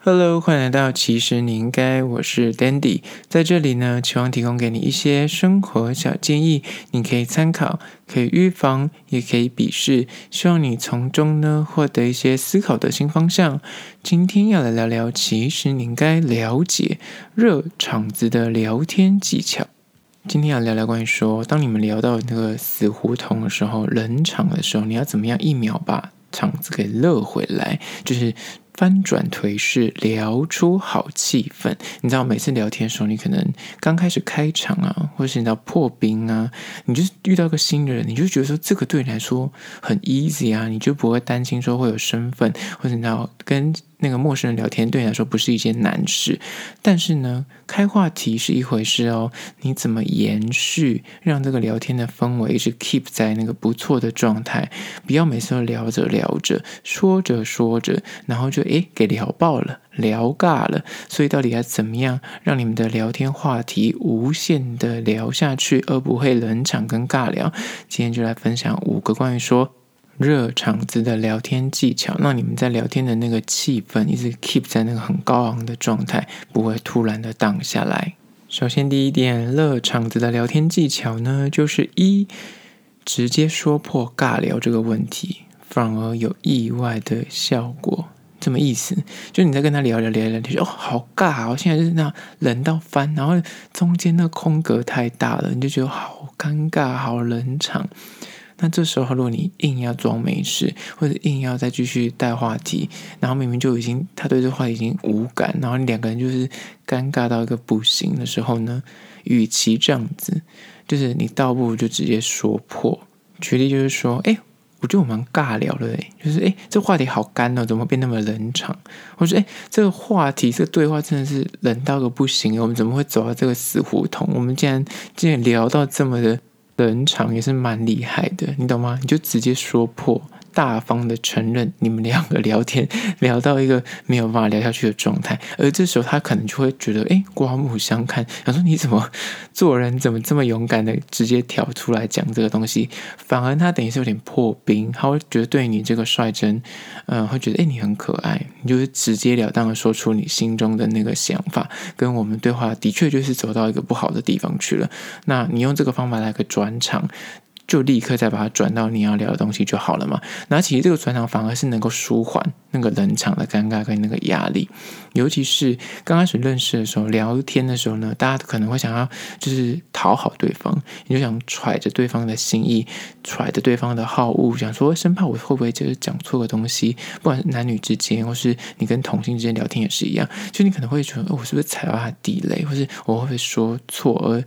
Hello，欢迎来到其实你应该，我是 Dandy，在这里呢，期望提供给你一些生活小建议，你可以参考，可以预防，也可以鄙视，希望你从中呢获得一些思考的新方向。今天要来聊聊，其实你应该了解热场子的聊天技巧。今天要聊聊关于说，当你们聊到那个死胡同的时候，冷场的时候，你要怎么样一秒把场子给热回来？就是。翻转颓势，聊出好气氛。你知道，每次聊天的时候，你可能刚开始开场啊，或者是你知道破冰啊，你就遇到个新的人，你就觉得说这个对你来说很 easy 啊，你就不会担心说会有身份，或者你知道跟。那个陌生人聊天对你来说不是一件难事，但是呢，开话题是一回事哦。你怎么延续，让这个聊天的氛围一直 keep 在那个不错的状态？不要每次都聊着聊着，说着说着，然后就诶给聊爆了，聊尬了。所以到底要怎么样让你们的聊天话题无限的聊下去，而不会冷场跟尬聊？今天就来分享五个关于说。热场子的聊天技巧，让你们在聊天的那个气氛一直 keep 在那个很高昂的状态，不会突然的荡下来。首先，第一点，热场子的聊天技巧呢，就是一直接说破尬聊这个问题，反而有意外的效果。什么意思？就你在跟他聊聊聊聊，你说哦，好尬哦，现在就是那冷到翻，然后中间那空格太大了，你就觉得好尴尬，好冷场。那这时候，如果你硬要装没事，或者硬要再继续带话题，然后明明就已经他对这话题已经无感，然后你两个人就是尴尬到一个不行的时候呢，与其这样子，就是你倒不如就直接说破。举例就是说，哎，我觉得我们尬聊了，哎，就是哎，这话题好干哦，怎么变那么冷场？或者哎，这个话题这个对话真的是冷到个不行，我们怎么会走到这个死胡同？我们竟然竟然聊到这么的。冷场也是蛮厉害的，你懂吗？你就直接说破。大方的承认你们两个聊天 聊到一个没有办法聊下去的状态，而这时候他可能就会觉得，哎，刮目相看，想说你怎么做人怎么这么勇敢的直接挑出来讲这个东西，反而他等于是有点破冰，他会觉得对你这个率真，嗯、会觉得哎你很可爱，你就是直截了当的说出你心中的那个想法，跟我们对话的确就是走到一个不好的地方去了，那你用这个方法来个转场。就立刻再把它转到你要聊的东西就好了嘛。那其实这个转场反而是能够舒缓那个冷场的尴尬跟那个压力，尤其是刚开始认识的时候，聊天的时候呢，大家可能会想要就是讨好对方，你就想揣着对方的心意，揣着对方的好恶，想说生怕我会不会就是讲错个东西，不管是男女之间，或是你跟同性之间聊天也是一样，就你可能会觉得，我是不是踩到他地雷，或是我会不会说错而。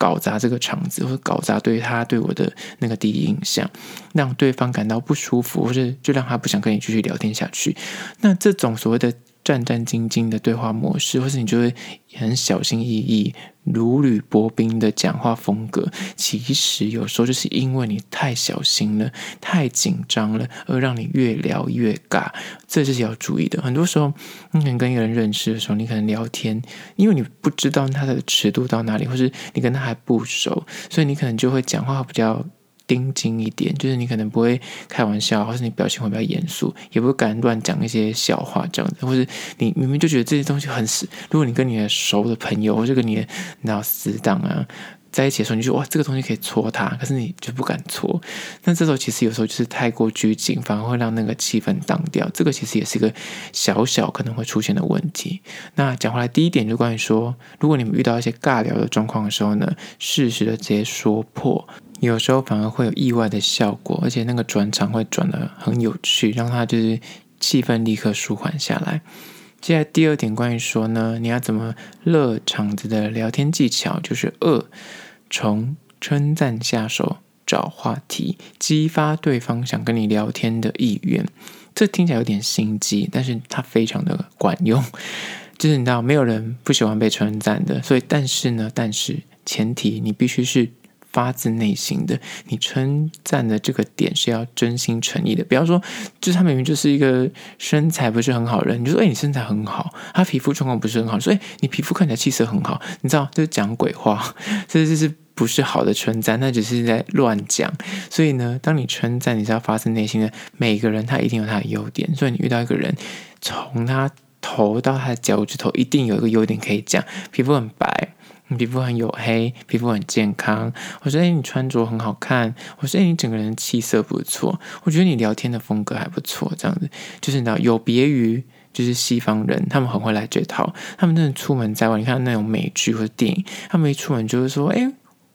搞砸这个场子，或者搞砸对他对我的那个第一印象，让对方感到不舒服，或者就让他不想跟你继续聊天下去。那这种所谓的。战战兢兢的对话模式，或是你就会很小心翼翼、如履薄冰的讲话风格，其实有时候就是因为你太小心了、太紧张了，而让你越聊越尬。这是要注意的。很多时候，你可能跟一个人认识的时候，你可能聊天，因为你不知道他的尺度到哪里，或是你跟他还不熟，所以你可能就会讲话比较。盯紧一点，就是你可能不会开玩笑，或是你表情会比较严肃，也不敢乱讲一些笑话这样子，或是你明明就觉得这些东西很死。如果你跟你的熟的朋友，或者跟你的那死党啊在一起的时候，你就说哇，这个东西可以戳他，可是你就不敢戳。那这时候其实有时候就是太过拘谨，反而会让那个气氛荡掉。这个其实也是一个小小可能会出现的问题。那讲回来，第一点就关于说，如果你们遇到一些尬聊的状况的时候呢，适时的直接说破。有时候反而会有意外的效果，而且那个转场会转得很有趣，让他就是气氛立刻舒缓下来。接下来第二点关于说呢，你要怎么热场子的聊天技巧，就是二，从称赞下手，找话题，激发对方想跟你聊天的意愿。这听起来有点心机，但是它非常的管用。就是你知道，没有人不喜欢被称赞的，所以但是呢，但是前提你必须是。发自内心的，你称赞的这个点是要真心诚意的。比方说，就是他明明就是一个身材不是很好人，你就说：“哎，你身材很好。”他皮肤状况不是很好，说：“哎，你皮肤看起来气色很好。”你知道，就是讲鬼话，这就是不是好的称赞，那只是在乱讲。所以呢，当你称赞，你是要发自内心的。每个人他一定有他的优点，所以你遇到一个人，从他。头到他的脚趾头，一定有一个优点可以讲，皮肤很白。你皮肤很黝黑，皮肤很健康。我说，哎，你穿着很好看。我说，哎，你整个人气色不错。我觉得你聊天的风格还不错。这样子，就是你知道，有别于就是西方人，他们很会来这套。他们真的出门在外，你看那种美剧或者电影，他们一出门就是说，哎。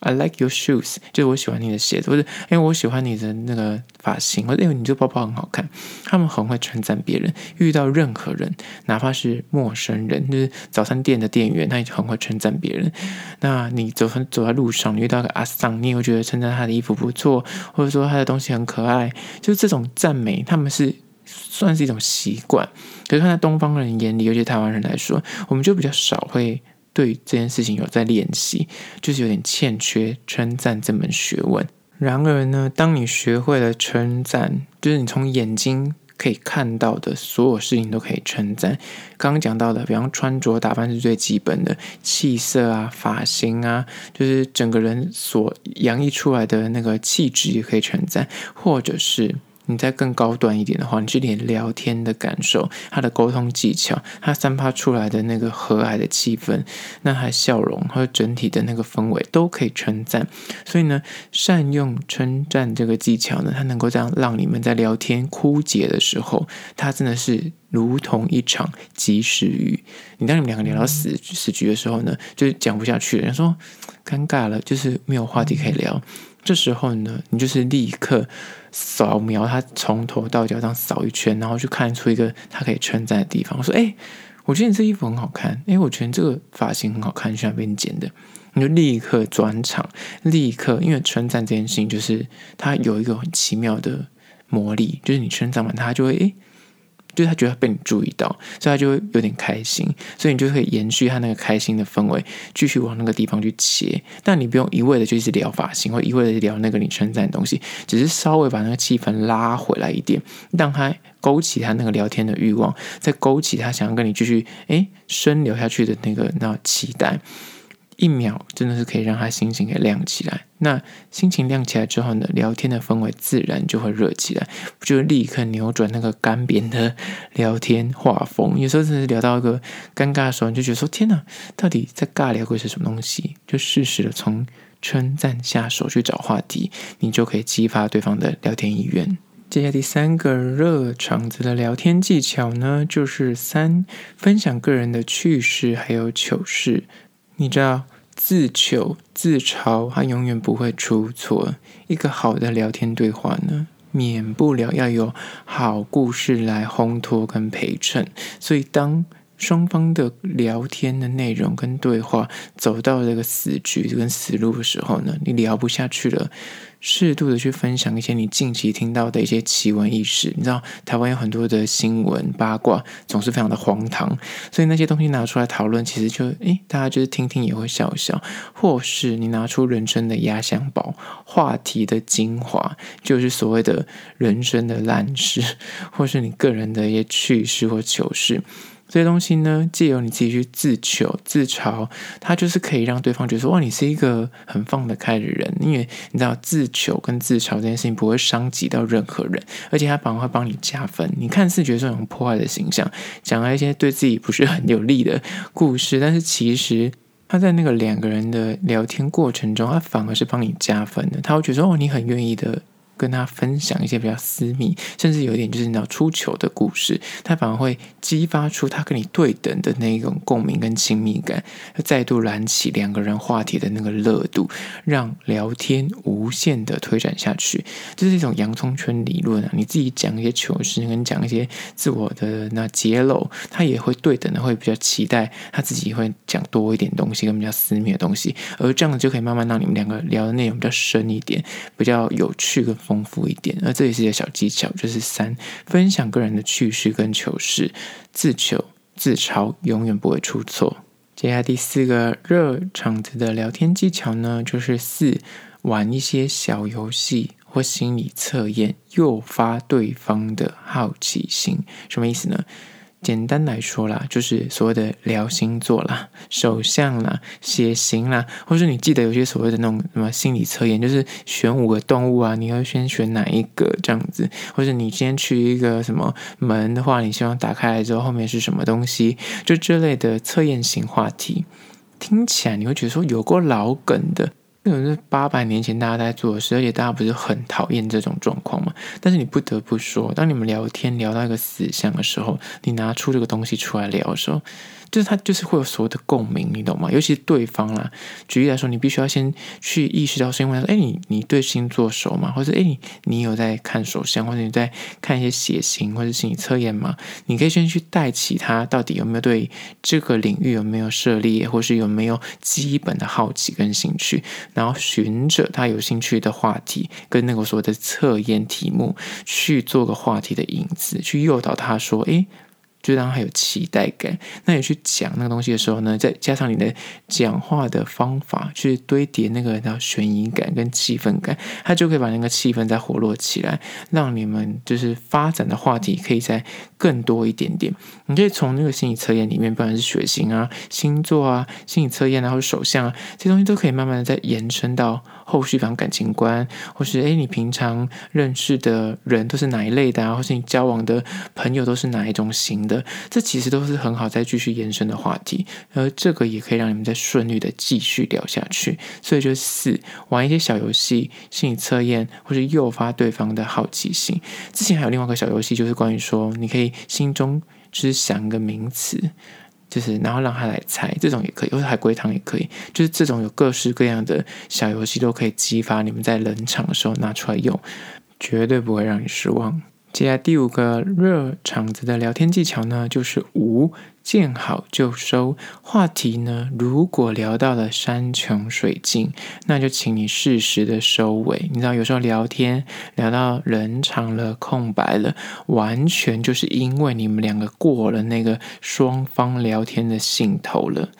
I like your shoes，就是我喜欢你的鞋子，或者因为我喜欢你的那个发型，或者因为你这个包包很好看。他们很会称赞别人，遇到任何人，哪怕是陌生人，就是早餐店的店员，他也很会称赞别人。那你走走在路上，你遇到个阿桑，你也会觉得称赞他的衣服不错，或者说他的东西很可爱，就是这种赞美，他们是算是一种习惯。可是看在东方人眼里，尤其台湾人来说，我们就比较少会。对这件事情有在练习，就是有点欠缺称赞这门学问。然而呢，当你学会了称赞，就是你从眼睛可以看到的所有事情都可以称赞。刚刚讲到的，比方穿着打扮是最基本的，气色啊、发型啊，就是整个人所洋溢出来的那个气质也可以称赞，或者是。你再更高端一点的话，你去连聊天的感受，他的沟通技巧，他散发出来的那个和蔼的气氛，那他笑容和整体的那个氛围都可以称赞。所以呢，善用称赞这个技巧呢，它能够这样让你们在聊天枯竭的时候，它真的是如同一场及时雨。你当你们两个聊到死死局的时候呢，就讲不下去了，人说尴尬了，就是没有话题可以聊。这时候呢，你就是立刻扫描他从头到脚这样扫一圈，然后去看出一个他可以称赞的地方。我说：“哎，我觉得你这衣服很好看，哎，我觉得这个发型很好看，喜欢被你剪的。”你就立刻转场，立刻，因为称赞这件事情就是它有一个很奇妙的魔力，就是你称赞完他就会哎。就是他觉得被你注意到，所以他就会有点开心，所以你就可以延续他那个开心的氛围，继续往那个地方去切。但你不用一味的就是聊发型，或一味的聊那个你称赞的东西，只是稍微把那个气氛拉回来一点，让他勾起他那个聊天的欲望，再勾起他想要跟你继续诶深聊下去的那个那期待。一秒真的是可以让他心情给亮起来。那心情亮起来之后呢，聊天的氛围自然就会热起来，不就立刻扭转那个干瘪的聊天画风。有时候真的是聊到一个尴尬的时候，你就觉得说：“天哪，到底在尬聊会是什么东西？”就适时的从称赞下手去找话题，你就可以激发对方的聊天意愿。接下来第三个热场子的聊天技巧呢，就是三，分享个人的趣事还有糗事。你知道自求自嘲，它永远不会出错。一个好的聊天对话呢，免不了要有好故事来烘托跟陪衬。所以，当双方的聊天的内容跟对话走到这个死局跟死路的时候呢，你聊不下去了。适度的去分享一些你近期听到的一些奇闻异事，你知道台湾有很多的新闻八卦，总是非常的荒唐，所以那些东西拿出来讨论，其实就诶，大家就是听听也会笑笑，或是你拿出人生的压箱宝，话题的精华，就是所谓的人生的烂事，或是你个人的一些趣事或糗事。这些东西呢，借由你自己去自求自嘲，它就是可以让对方觉得说，哇，你是一个很放得开的人，因为你知道自求跟自嘲这件事情不会伤及到任何人，而且它反而会帮你加分。你看似觉得这种破坏的形象，讲了一些对自己不是很有利的故事，但是其实他在那个两个人的聊天过程中，他反而是帮你加分的。他会觉得，哦，你很愿意的。跟他分享一些比较私密，甚至有一点就是你知道出糗的故事，他反而会激发出他跟你对等的那一种共鸣跟亲密感，再度燃起两个人话题的那个热度，让聊天无限的推展下去。这是一种洋葱圈理论啊！你自己讲一些糗事，跟讲一些自我的那揭露，他也会对等的会比较期待他自己会讲多一点东西，跟比较私密的东西，而这样子就可以慢慢让你们两个聊的内容比较深一点，比较有趣跟。丰富一点，而这也是一个小技巧，就是三，分享个人的趣事跟糗事，自糗自嘲永远不会出错。接下来第四个热场子的聊天技巧呢，就是四，玩一些小游戏或心理测验，诱发对方的好奇心。什么意思呢？简单来说啦，就是所谓的聊星座啦、手相啦、血型啦，或是你记得有些所谓的那种什么心理测验，就是选五个动物啊，你要先选哪一个这样子，或者你今天去一个什么门的话，你希望打开来之后后面是什么东西，就这类的测验型话题，听起来你会觉得说有过老梗的。这种是八百年前大家在做的事，而且大家不是很讨厌这种状况嘛？但是你不得不说，当你们聊天聊到一个死相的时候，你拿出这个东西出来聊的时候。就是他就是会有所谓的共鸣，你懂吗？尤其是对方啦。举例来说，你必须要先去意识到，是因为说：“哎，你你对星座熟吗？或者哎，你你有在看手相，或者你在看一些血型或者心理测验吗？”你可以先去带起他到底有没有对这个领域有没有涉猎，或是有没有基本的好奇跟兴趣，然后循着他有兴趣的话题跟那个所谓的测验题目去做个话题的引子，去诱导他说：“哎。”就让他有期待感。那你去讲那个东西的时候呢，再加上你的讲话的方法，去堆叠那个叫悬疑感跟气氛感，他就可以把那个气氛再活络起来，让你们就是发展的话题可以再更多一点点。你可以从那个心理测验里面，不管是血型啊、星座啊、心理测验啊，或者手相啊，这些东西都可以慢慢的再延伸到后续方感情观，或是诶，你平常认识的人都是哪一类的啊，或是你交往的朋友都是哪一种型的。这其实都是很好再继续延伸的话题，而这个也可以让你们再顺利的继续聊下去。所以就是，玩一些小游戏、心理测验，或是诱发对方的好奇心。之前还有另外一个小游戏，就是关于说，你可以心中就是想一个名词，就是然后让他来猜，这种也可以，或者海龟汤也可以，就是这种有各式各样的小游戏都可以激发你们在冷场的时候拿出来用，绝对不会让你失望。接下来第五个热场子的聊天技巧呢，就是五，见好就收。话题呢，如果聊到了山穷水尽，那就请你适时的收尾。你知道，有时候聊天聊到冷场了、空白了，完全就是因为你们两个过了那个双方聊天的兴头了。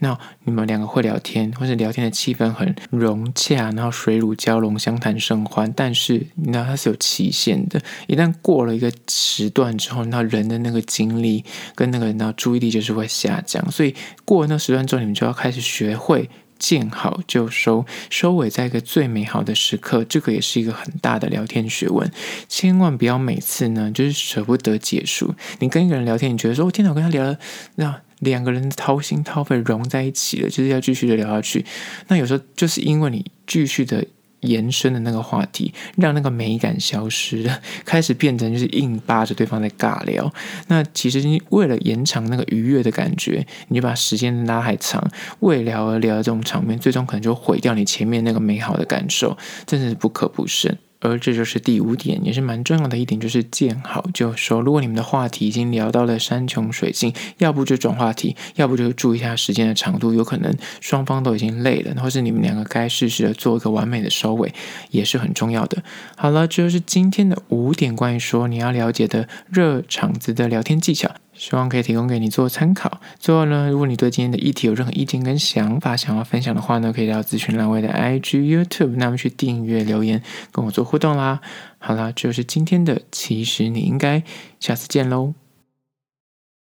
那你们两个会聊天，或者聊天的气氛很融洽，然后水乳交融，相谈甚欢。但是你知道它是有期限的，一旦过了一个时段之后，那人的那个精力跟那个人的注意力就是会下降。所以过了那时段之后，你们就要开始学会见好就收，收尾在一个最美好的时刻。这个也是一个很大的聊天学问，千万不要每次呢就是舍不得结束。你跟一个人聊天，你觉得说，我天哪，我跟他聊了那。两个人掏心掏肺融在一起了，就是要继续的聊下去。那有时候就是因为你继续的延伸的那个话题，让那个美感消失了，开始变成就是硬扒着对方在尬聊。那其实你为了延长那个愉悦的感觉，你就把时间拉还长，为聊而聊的这种场面，最终可能就毁掉你前面那个美好的感受，真的是不可不慎。而这就是第五点，也是蛮重要的一点，就是见好就收。如果你们的话题已经聊到了山穷水尽，要不就转话题，要不就注意一下时间的长度，有可能双方都已经累了，或是你们两个该适时的做一个完美的收尾，也是很重要的。好了，这就是今天的五点关于说你要了解的热场子的聊天技巧。希望可以提供给你做参考。最后呢，如果你对今天的议题有任何意见跟想法，想要分享的话呢，可以到咨询栏位的 IG、YouTube，那么去订阅留言跟我做互动啦。好啦，就是今天的，其实你应该下次见喽。